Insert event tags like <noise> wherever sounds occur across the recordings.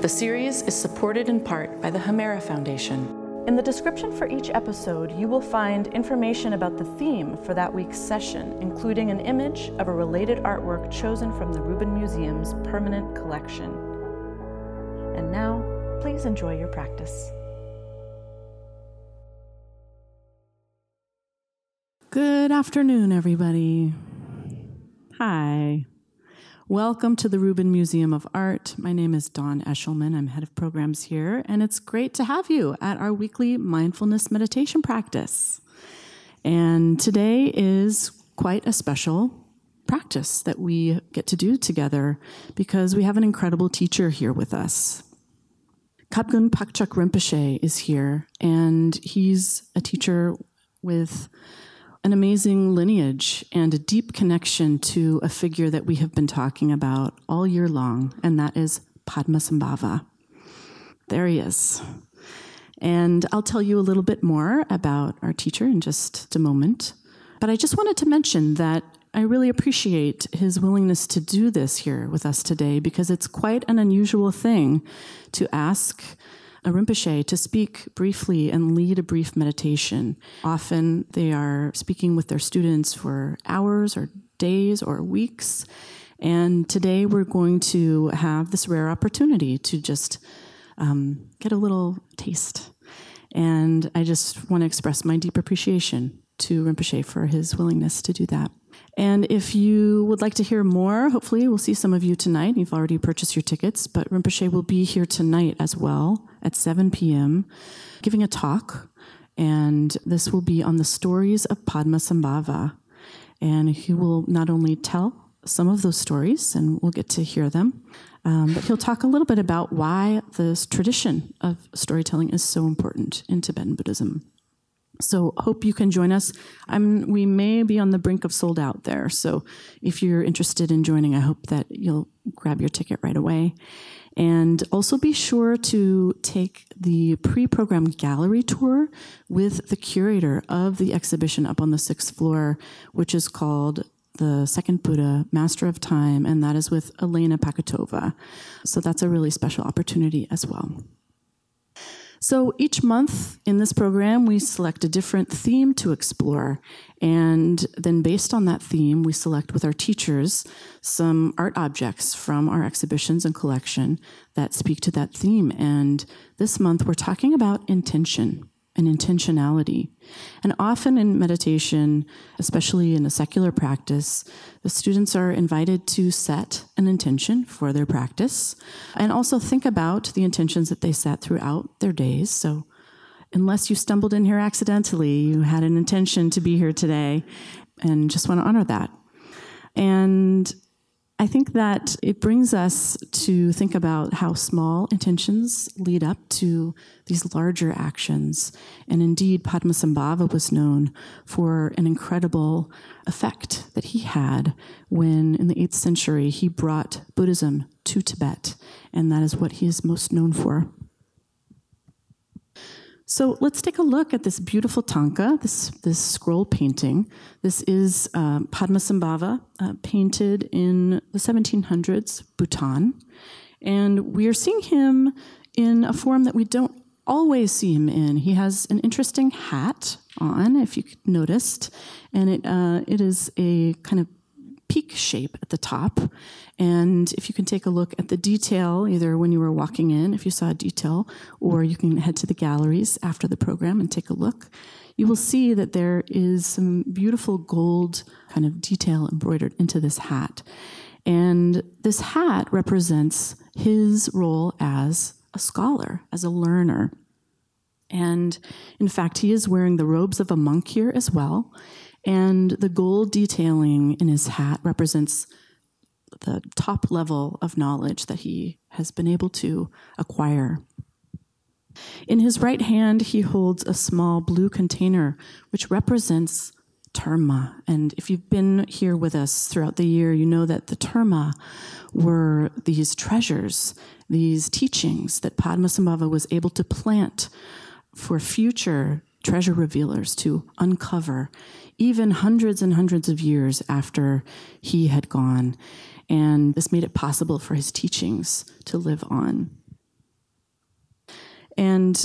The series is supported in part by the Hemera Foundation. In the description for each episode, you will find information about the theme for that week's session, including an image of a related artwork chosen from the Rubin Museum's permanent collection. And now, please enjoy your practice. Good afternoon, everybody. Hi. Welcome to the Rubin Museum of Art. My name is Dawn Eshelman. I'm head of programs here, and it's great to have you at our weekly mindfulness meditation practice. And today is quite a special practice that we get to do together because we have an incredible teacher here with us. Kyabgön Phakchok Rinpoche is here, and he's a teacher with an amazing lineage and a deep connection to a figure that we have been talking about all year long, and that is Padmasambhava. There he is. And I'll tell you a little bit more about our teacher in just a moment. But I just wanted to mention that I really appreciate his willingness to do this here with us today because it's quite an unusual thing to ask a Rinpoche to speak briefly and lead a brief meditation. Often they are speaking with their students for hours or days or weeks. And today we're going to have this rare opportunity to just um, get a little taste. And I just want to express my deep appreciation to Rinpoche for his willingness to do that. And if you would like to hear more, hopefully we'll see some of you tonight. You've already purchased your tickets, but Rinpoche will be here tonight as well at 7 p.m. giving a talk. And this will be on the stories of Padmasambhava. And he will not only tell some of those stories, and we'll get to hear them, um, but he'll talk a little bit about why this tradition of storytelling is so important in Tibetan Buddhism. So hope you can join us. I'm, we may be on the brink of sold out there. So if you're interested in joining, I hope that you'll grab your ticket right away. And also be sure to take the pre programmed gallery tour with the curator of the exhibition up on the sixth floor, which is called the second Buddha, Master of Time, and that is with Elena Pakhoutova. So that's a really special opportunity as well. So each month in this program, we select a different theme to explore. And then, based on that theme, we select with our teachers some art objects from our exhibitions and collection that speak to that theme. And this month, we're talking about intention and intentionality. And often in meditation, especially in a secular practice, the students are invited to set an intention for their practice and also think about the intentions that they set throughout their days. So, unless you stumbled in here accidentally, you had an intention to be here today and just want to honor that. And I think that it brings us to think about how small intentions lead up to these larger actions. And indeed, Padmasambhava was known for an incredible effect that he had when, in the 8th century, he brought Buddhism to Tibet. And that is what he is most known for. So let's take a look at this beautiful tanka, this, this scroll painting. This is um, Padmasambhava, uh, painted in the 1700s, Bhutan. And we are seeing him in a form that we don't always see him in. He has an interesting hat on, if you noticed, and it, uh, it is a kind of peak shape at the top. And if you can take a look at the detail, either when you were walking in, if you saw a detail, or you can head to the galleries after the program and take a look, you will see that there is some beautiful gold kind of detail embroidered into this hat. And this hat represents his role as a scholar, as a learner. And in fact, he is wearing the robes of a monk here as well. And the gold detailing in his hat represents the top level of knowledge that he has been able to acquire. In his right hand, he holds a small blue container, which represents terma. And if you've been here with us throughout the year, you know that the terma were these treasures, these teachings that Padmasambhava was able to plant for future treasure revealers to uncover, even hundreds and hundreds of years after he had gone. And this made it possible for his teachings to live on. And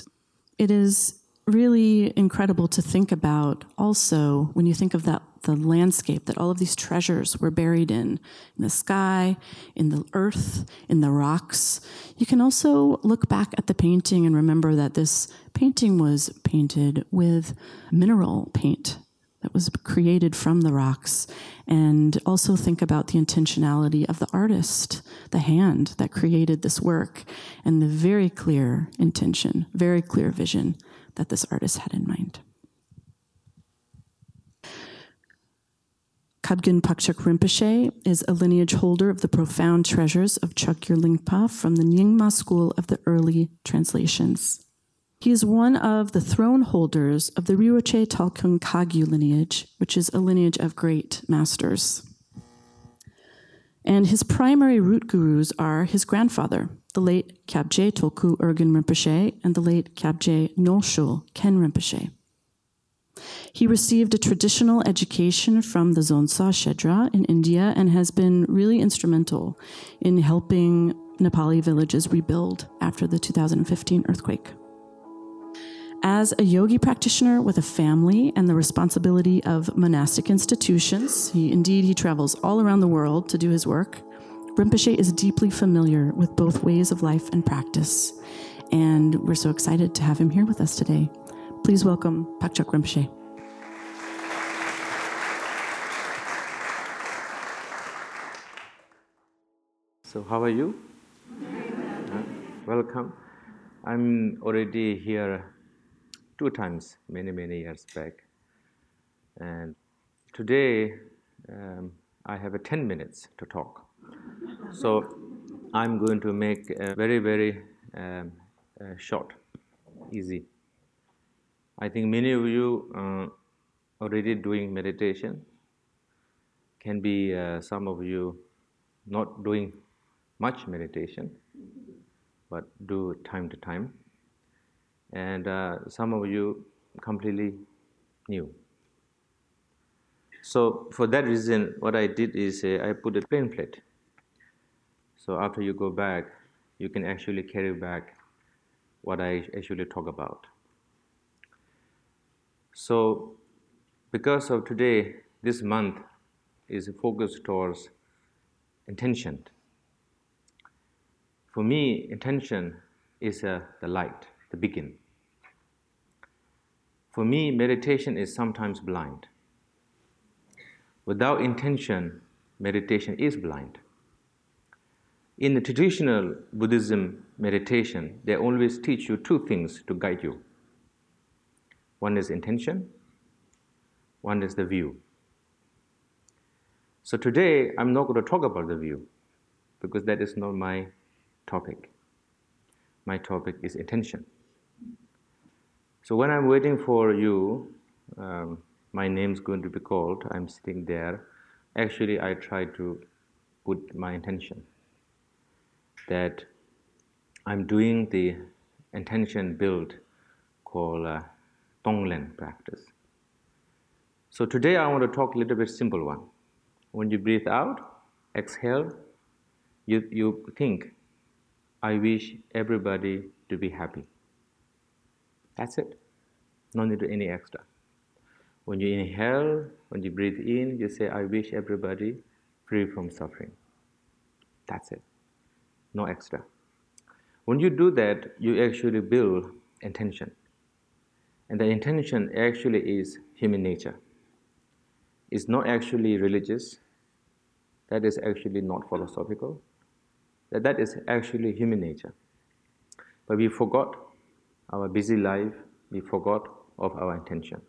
it is really incredible to think about also when you think of that the landscape that all of these treasures were buried in in the sky in the earth in the rocks you can also look back at the painting and remember that this painting was painted with mineral paint that was created from the rocks and also think about the intentionality of the artist the hand that created this work and the very clear intention very clear vision that this artist had in mind. Kyabgön Phakchok Rinpoche is a lineage holder of the profound treasures of Chogyur Lingpa from the Nyingma school of the early translations. He is one of the throne holders of the Riwoche Taklung Kagyu lineage, which is a lineage of great masters. And his primary root gurus are his grandfather, the late Kyabje Tulku Urgyen Rinpoche and the late Kyabje Nyoshul Khen Rinpoche. He received a traditional education from the Dzongsar Shedra in India and has been really instrumental in helping Nepali villages rebuild after the 2015 earthquake. As a yogi practitioner with a family and the responsibility of monastic institutions, he indeed he travels all around the world to do his work. Rinpoche is deeply familiar with both ways of life and practice, and we're so excited to have him here with us today. Please welcome Phakchok Rinpoche. So, how are you? <laughs> welcome. I'm already here two times, many, many years back. And today um, I have a 10 minutes to talk. So I'm going to make a very, very um, uh, short, easy. I think many of you uh, already doing meditation. Can be uh, some of you not doing much meditation, but do time to time. And uh, some of you completely new. So for that reason, what I did is uh, I put a plain plate so after you go back, you can actually carry back what I actually talk about. So because of today, this month is focused towards intention. For me, intention is uh, the light, the begin. For me, meditation is sometimes blind. Without intention, meditation is blind. In the traditional Buddhism meditation, they always teach you two things to guide you. One is intention, one is the view. So today, I'm not going to talk about the view because that is not my topic. My topic is intention. So when I'm waiting for you, um, my name's going to be called, I'm sitting there. Actually, I try to put my intention that I'm doing the intention build called uh, Tonglen practice. So today I want to talk a little bit simple one. When you breathe out, exhale, you, you think, I wish everybody to be happy. That's it. No need to any extra. When you inhale, when you breathe in, you say, I wish everybody free from suffering. That's it no extra. When you do that, you actually build intention. And the intention actually is human nature. It's not actually religious. That is actually not philosophical. That, that is actually human nature. But we forgot our busy life, we forgot of our intention.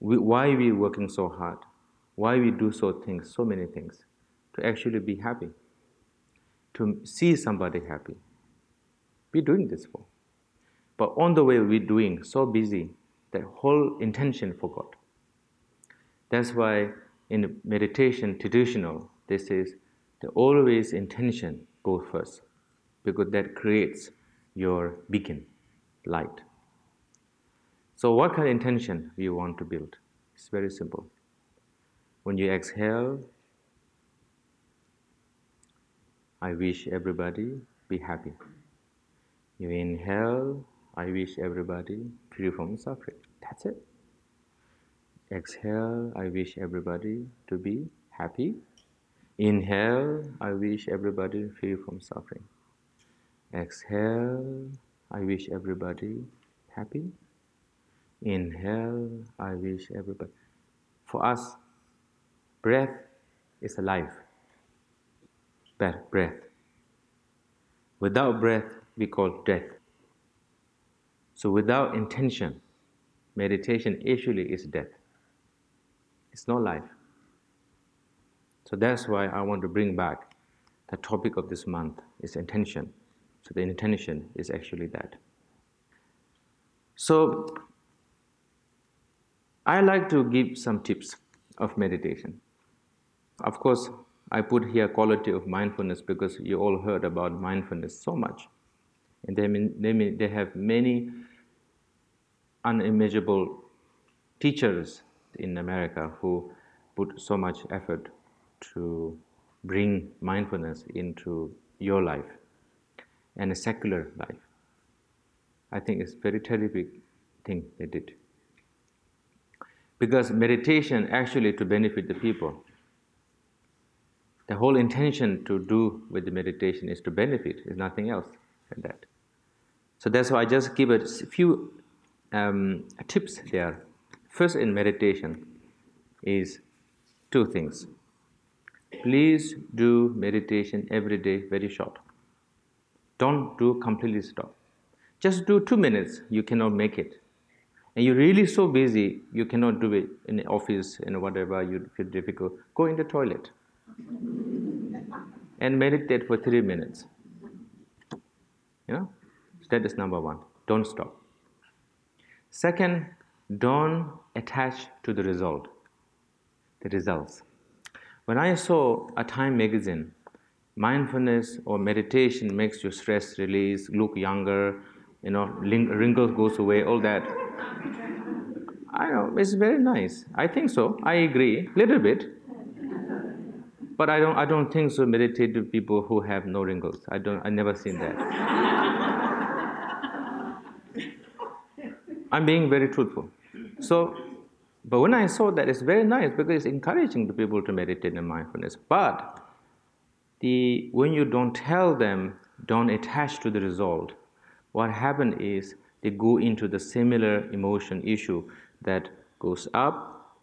We, why we working so hard? Why we do so things, so many things? To actually be happy to see somebody happy. Be doing this for. But on the way we're doing so busy that whole intention forgot. That's why in meditation traditional, this is the always intention go first because that creates your beacon light. So what kind of intention you want to build? It's very simple. When you exhale, I wish everybody be happy. You inhale, I wish everybody free from suffering. That's it. Exhale, I wish everybody to be happy. Inhale, I wish everybody free from suffering. Exhale, I wish everybody happy. Inhale, I wish everybody. For us, breath is a life. Breath. Without breath, we call death. So without intention, meditation actually is death. It's not life. So that's why I want to bring back the topic of this month is intention. So the intention is actually that. So I like to give some tips of meditation. Of course, I put here quality of mindfulness because you all heard about mindfulness so much. And they, mean, they, mean, they have many unimaginable teachers in America who put so much effort to bring mindfulness into your life and a secular life. I think it's very terrific thing they did. Because meditation actually to benefit the people. The whole intention to do with the meditation is to benefit, is nothing else than that. So that's why I just give a few um, tips there. First, in meditation, is two things. Please do meditation every day, very short. Don't do completely stop. Just do two minutes, you cannot make it. And you're really so busy, you cannot do it in the office and whatever, you feel difficult. Go in the toilet and meditate for three minutes. You know? That is number one. Don't stop. Second, don't attach to the result, the results. When I saw a Time magazine, mindfulness or meditation makes your stress release, look younger, you know, wrinkles goes away, all that. I know it's very nice. I think so. I agree, a little bit. But I don't. I don't think so. Meditative people who have no wrinkles. I don't. I never seen that. <laughs> I'm being very truthful. So, but when I saw that, it's very nice because it's encouraging the people to meditate in mindfulness. But the when you don't tell them, don't attach to the result, what happens is they go into the similar emotion issue that goes up,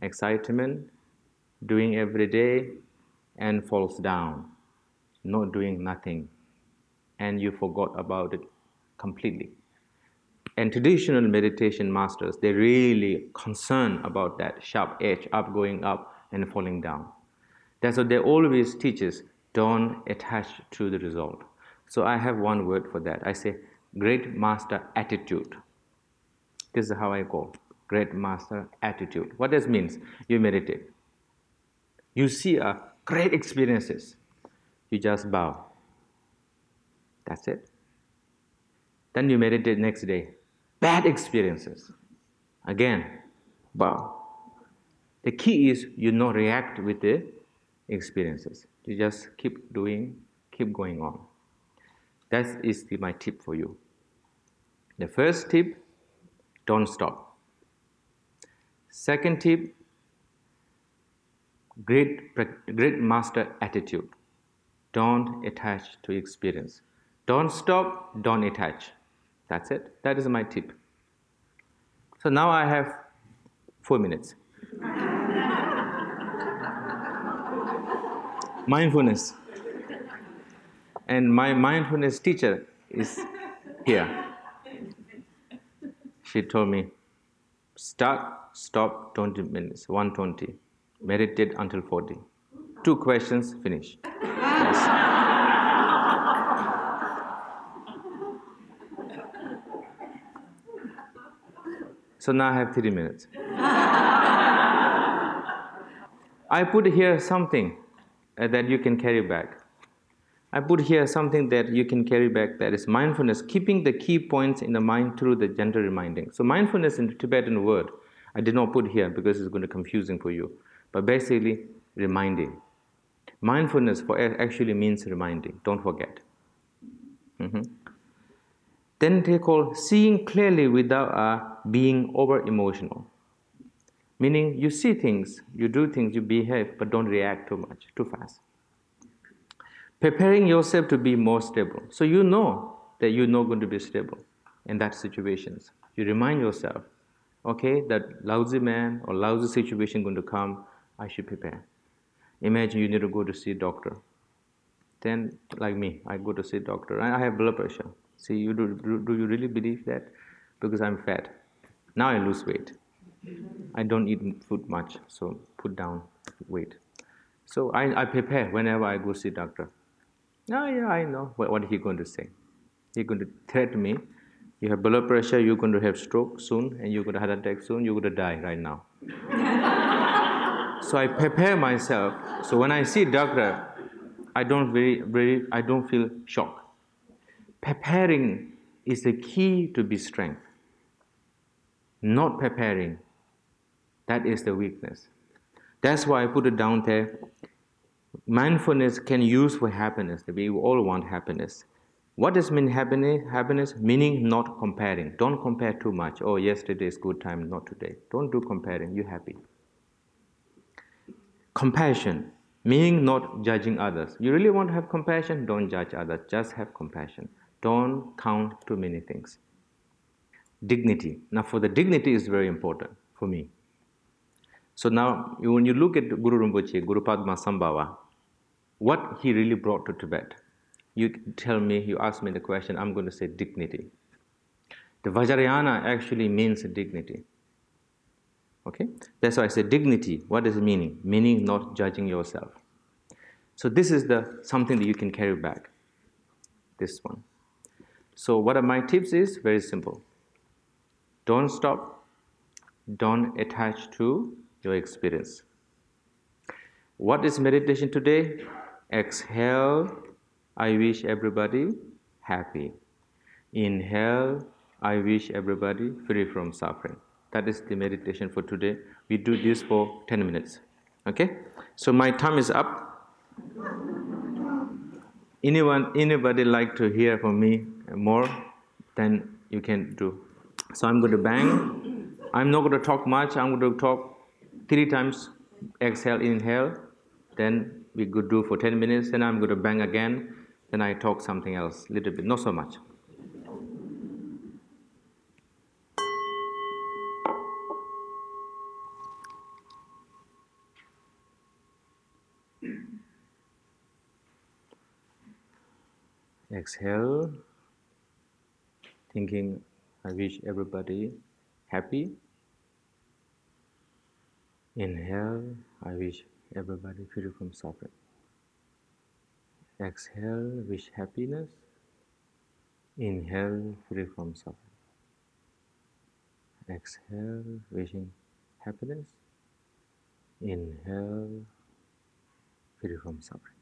excitement, doing every day, and falls down, not doing nothing, and you forgot about it completely. And traditional meditation masters they really concerned about that sharp edge up going up and falling down that's what they always teaches don't attach to the result. So i have one word for that. I say great master attitude. This is how i call great master attitude. What does means you meditate. You see a great experiences. You just bow. That's it. Then you meditate next day. Bad experiences. Again, bow. The key is you not react with the experiences. You just keep doing, keep going on. That is the, my tip for you. The first tip, don't stop. Second tip, great, great master attitude. Don't attach to experience. Don't stop, don't attach. That's it. That is my tip. So now I have four minutes. <laughs> mindfulness. And my mindfulness teacher is here. She told me, start, stop 20 minutes, 120. Meditate until 40. Two questions, finish. Yes. So now I have three minutes. I put here something uh, that you can carry back. I put here something that you can carry back that is mindfulness, keeping the key points in the mind through the gentle reminding. So, mindfulness in the Tibetan word, I did not put here because it's going to be confusing for you, but basically reminding. Mindfulness for actually means reminding, don't forget. Mm-hmm. Then they call seeing clearly without uh, being over emotional. Meaning you see things, you do things, you behave, but don't react too much, too fast. Preparing yourself to be more stable. So you know that you're not going to be stable in that situations. You remind yourself, okay, that lousy man or lousy situation going to come, I should prepare. Imagine you need to go to see a doctor. Then, like me, I go to see a doctor. I have blood pressure. See, you do, do you really believe that? Because I'm fat. Now I lose weight. I don't eat food much, so put down weight. So I, I prepare whenever I go see doctor. Oh yeah, I know what, what he going to say. He's going to threaten me. You have blood pressure, you're going to have stroke soon, and you're going to have attack soon, you're going to die right now. <laughs> so I prepare myself. So when I see doctor, I don't very, very, I don't feel shock. Preparing is the key to be strength. Not preparing that is the weakness. That's why I put it down there. Mindfulness can use for happiness. We all want happiness. What does mean happiness? Meaning not comparing. Don't compare too much. Oh, yesterday is good time, not today. Don't do comparing. You're happy. Compassion meaning not judging others. You really want to have compassion? Don't judge others. Just have compassion. Don't count too many things. Dignity. Now, for the dignity is very important for me. So now, when you look at Guru Rinpoche, Guru Padma Sambhava, what he really brought to Tibet, you tell me, you ask me the question, I'm going to say dignity. The Vajrayana actually means dignity. Okay? That's why I say dignity. What does it mean? Meaning not judging yourself. So this is the something that you can carry back. This one. So what are my tips is very simple. Don't stop. Don't attach to your experience. What is meditation today? Exhale, I wish everybody happy. Inhale, I wish everybody free from suffering. That is the meditation for today. We do this for 10 minutes. Okay? So my time is up. Anyone, anybody like to hear from me more? Then you can do. So I'm going to bang. I'm not going to talk much. I'm going to talk three times exhale, inhale. Then we could do for 10 minutes. Then I'm going to bang again. Then I talk something else, little bit, not so much. Exhale, thinking I wish everybody happy. Inhale, I wish everybody free from suffering. Exhale, wish happiness. Inhale, free from suffering. Exhale, wishing happiness. Inhale, free from suffering.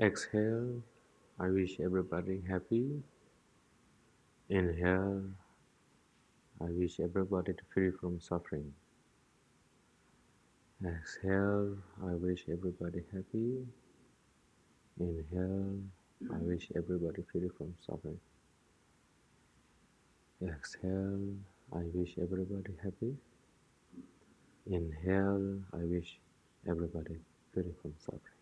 Exhale, I wish everybody happy. Inhale, I wish everybody to free from suffering. Exhale, I wish everybody happy. Inhale, I wish everybody free from suffering. Exhale, I wish everybody happy. Inhale, I wish everybody free from suffering.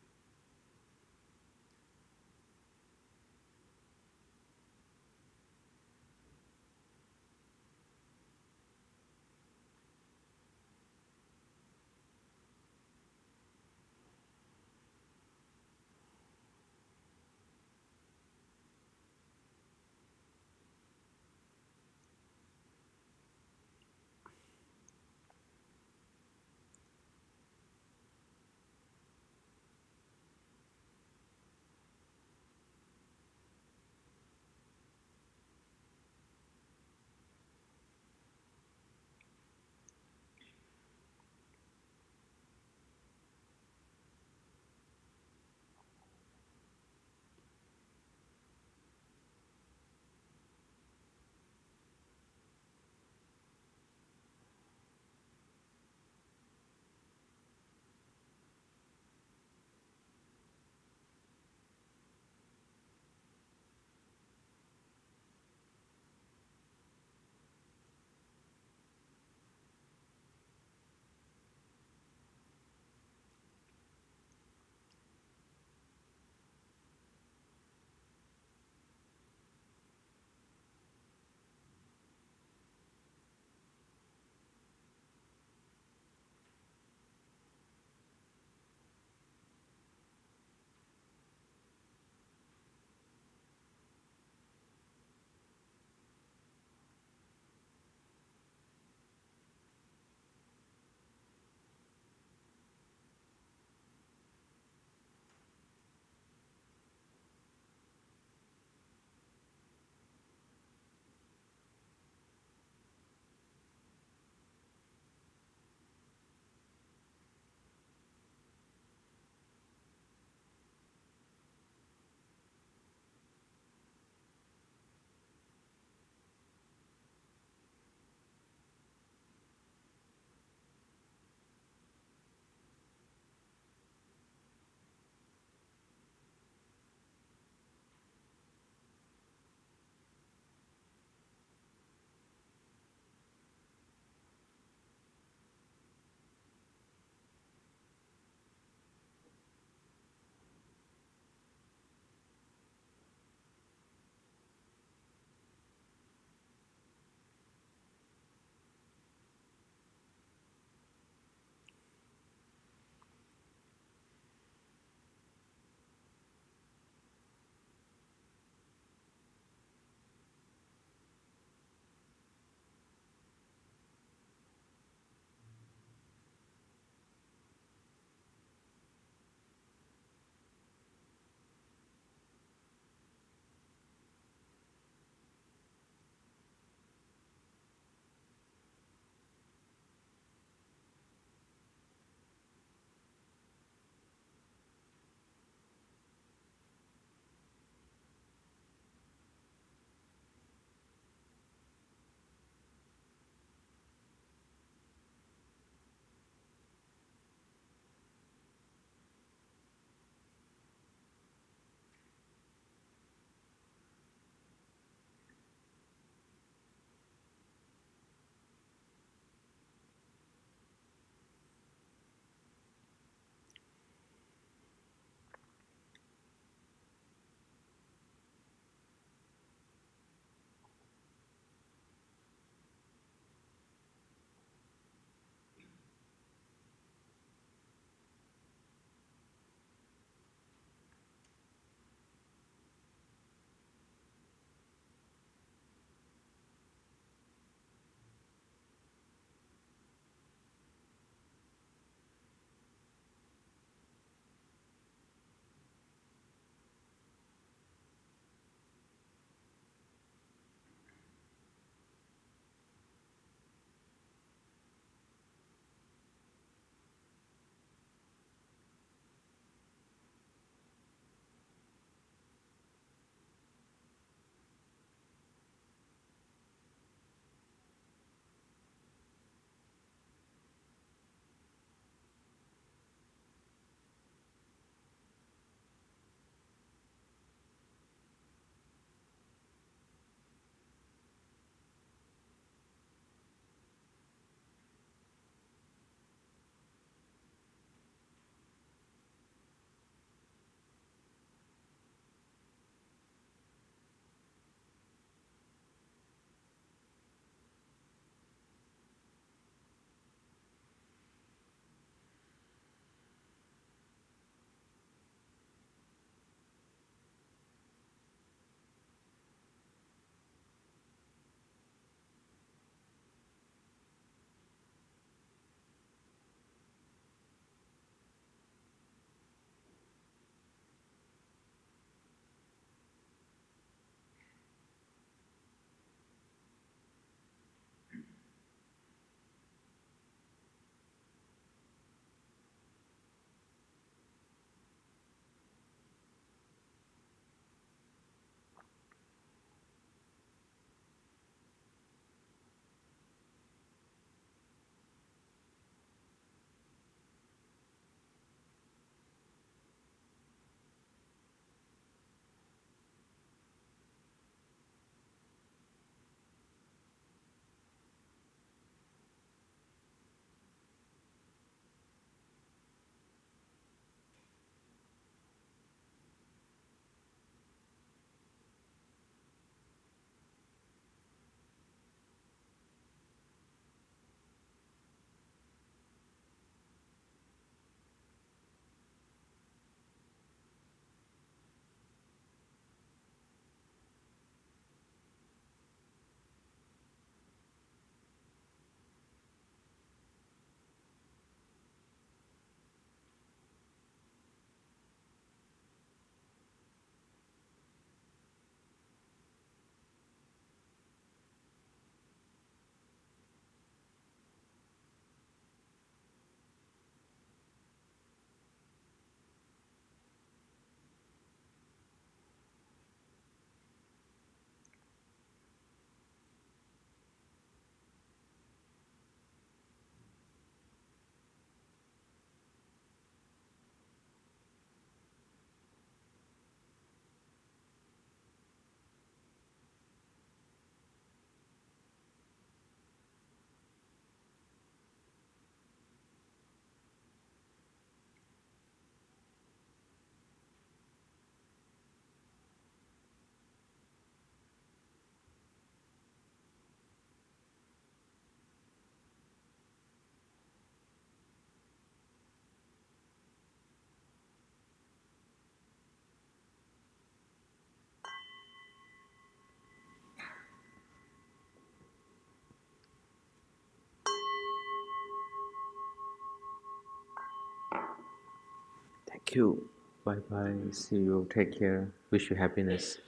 Thank you. Bye bye. See you. Take care. Wish you happiness.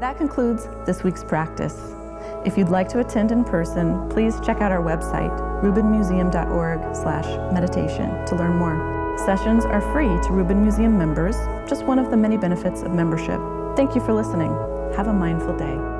That concludes this week's practice. If you'd like to attend in person, please check out our website, rubinmuseum.org/meditation to learn more. Sessions are free to Rubin Museum members, just one of the many benefits of membership. Thank you for listening. Have a mindful day.